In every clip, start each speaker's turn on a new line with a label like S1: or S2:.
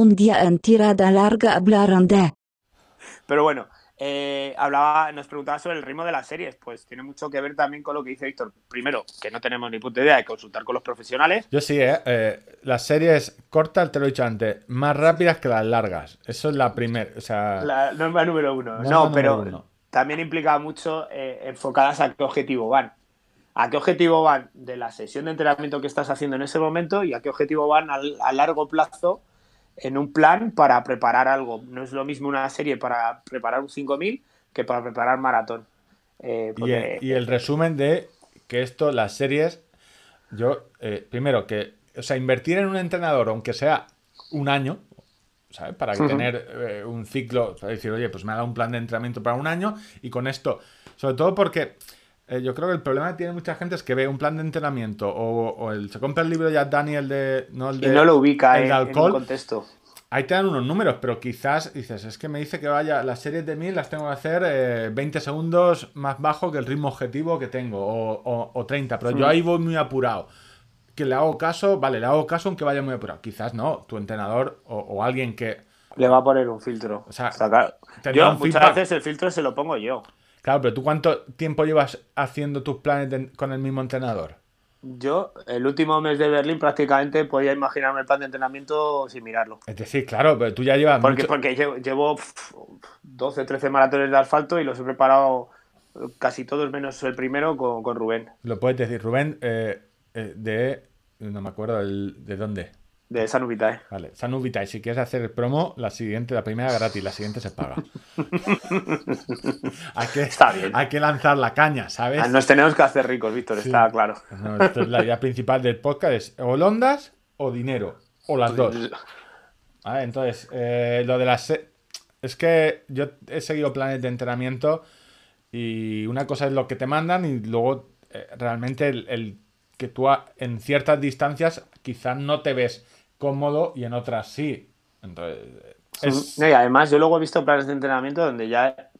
S1: Un día en tirada larga hablaron de...
S2: Pero bueno, eh, hablaba, nos preguntaba sobre el ritmo de las series. Pues tiene mucho que ver también con lo que dice Víctor. Primero, que no tenemos ni puta idea de consultar con los profesionales.
S3: Yo sí, ¿eh? eh las series cortas, te lo he dicho antes, más rápidas que las largas. Eso es la primera. O sea...
S2: La norma número uno. no, pero también implica mucho eh, enfocadas a qué objetivo van. A qué objetivo van de la sesión de entrenamiento que estás haciendo en ese momento y a qué objetivo van a largo plazo en un plan para preparar algo. No es lo mismo una serie para preparar un 5000 que para preparar maratón.
S3: Eh, y, el, resumen de que esto, las series, yo, eh, primero, que, o sea, invertir en un entrenador, aunque sea un año, ¿sabes? Para tener eh, un ciclo, para decir, oye, pues me ha dado un plan de entrenamiento para un año y con esto, sobre todo porque yo creo que el problema que tiene mucha gente es que ve un plan de entrenamiento o, el, se compra el libro ya Daniel de.
S2: No, el de, y no lo ubica el en, alcohol, en contexto.
S3: Ahí te dan unos números, pero quizás dices, es que me dice que vaya, las series de 1000 las tengo que hacer 20 eh, segundos más bajo que el ritmo objetivo que tengo, o, 30, pero yo mm. ahí voy muy apurado. Que le hago caso, vale, le hago caso aunque vaya muy apurado. Quizás no, tu entrenador o, alguien que...
S2: Le va a poner un filtro. O sea, yo muchas veces el filtro se lo pongo yo.
S3: Claro, pero ¿tú cuánto tiempo llevas haciendo tus planes con el mismo entrenador?
S2: Yo, el último mes de Berlín, prácticamente podía imaginarme el plan de entrenamiento sin mirarlo.
S3: Es decir, claro, pero tú ya llevas.
S2: Porque, porque llevo, 12, 13 maratones de asfalto y los he preparado casi todos menos el primero con, Rubén.
S3: Lo puedes decir, Rubén, eh, eh, de. No me acuerdo de dónde.
S2: De Sanubitae.
S3: Vale, Sanubitae. Si quieres hacer promo, la siguiente, la primera gratis, la siguiente se paga. hay, que, está bien. hay que lanzar la caña, ¿sabes? Ah,
S2: nos tenemos que hacer ricos, Víctor, está claro.
S3: es la idea principal del podcast: es o londas o dinero. O las dos. Vale, entonces, eh, lo de las. Es que yo he seguido planes de entrenamiento y una cosa es lo que te mandan y luego eh, realmente el que tú en ciertas distancias quizás no te ves cómodo y en otras sí. Entonces,
S2: y además yo luego he visto planes de entrenamiento donde ya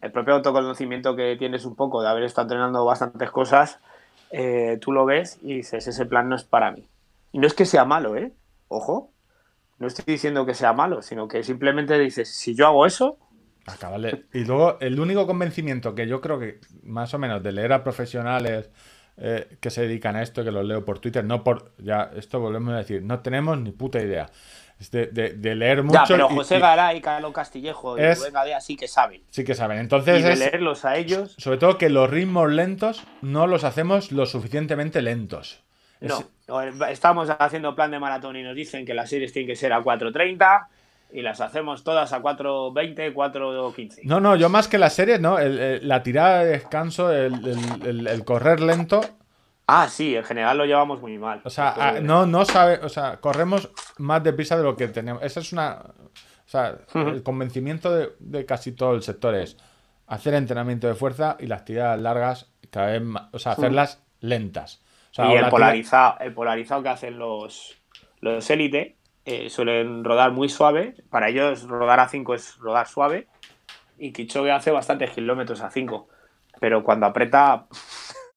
S2: el propio autoconocimiento que tienes un poco de haber estado entrenando bastantes cosas, eh, tú lo ves y dices, ese plan no es para mí. Y no es que sea malo, ¿eh? Ojo, no estoy diciendo que sea malo, sino que simplemente dices, si yo hago eso...
S3: Y luego el único convencimiento que yo creo que más o menos de leer a profesionales eh, que se dedican a esto, que los leo por Twitter, no por. Ya, esto volvemos a decir, no tenemos ni puta idea. de, leer mucho. Ya,
S2: pero José Garay, Carlos Castillejo y Rubén Gadea sí que saben.
S3: Sí que saben. Entonces.
S2: Y de leerlos a ellos.
S3: Sobre todo que los ritmos lentos no los hacemos lo suficientemente lentos.
S2: No, estamos haciendo plan de maratón y nos dicen que las series tienen que ser a 4.30 y las hacemos todas a 4.20, 4.15.
S3: No, no, yo más que las series, ¿no? la tirada de descanso, el, correr lento.
S2: Ah, sí, en general lo llevamos muy mal.
S3: O sea, ah, no, no sabe, o sea, corremos más deprisa de lo que tenemos. Esa es una. O sea, el convencimiento de, casi todo el sector es hacer entrenamiento de fuerza y las tiradas largas cada vez más, o sea, hacerlas lentas.
S2: y el polarizado, el polarizado que hacen los, los élite eh, suelen rodar muy suave. Para ellos rodar a 5 es rodar suave. Y Kichoge hace bastantes kilómetros a 5. Pero cuando aprieta,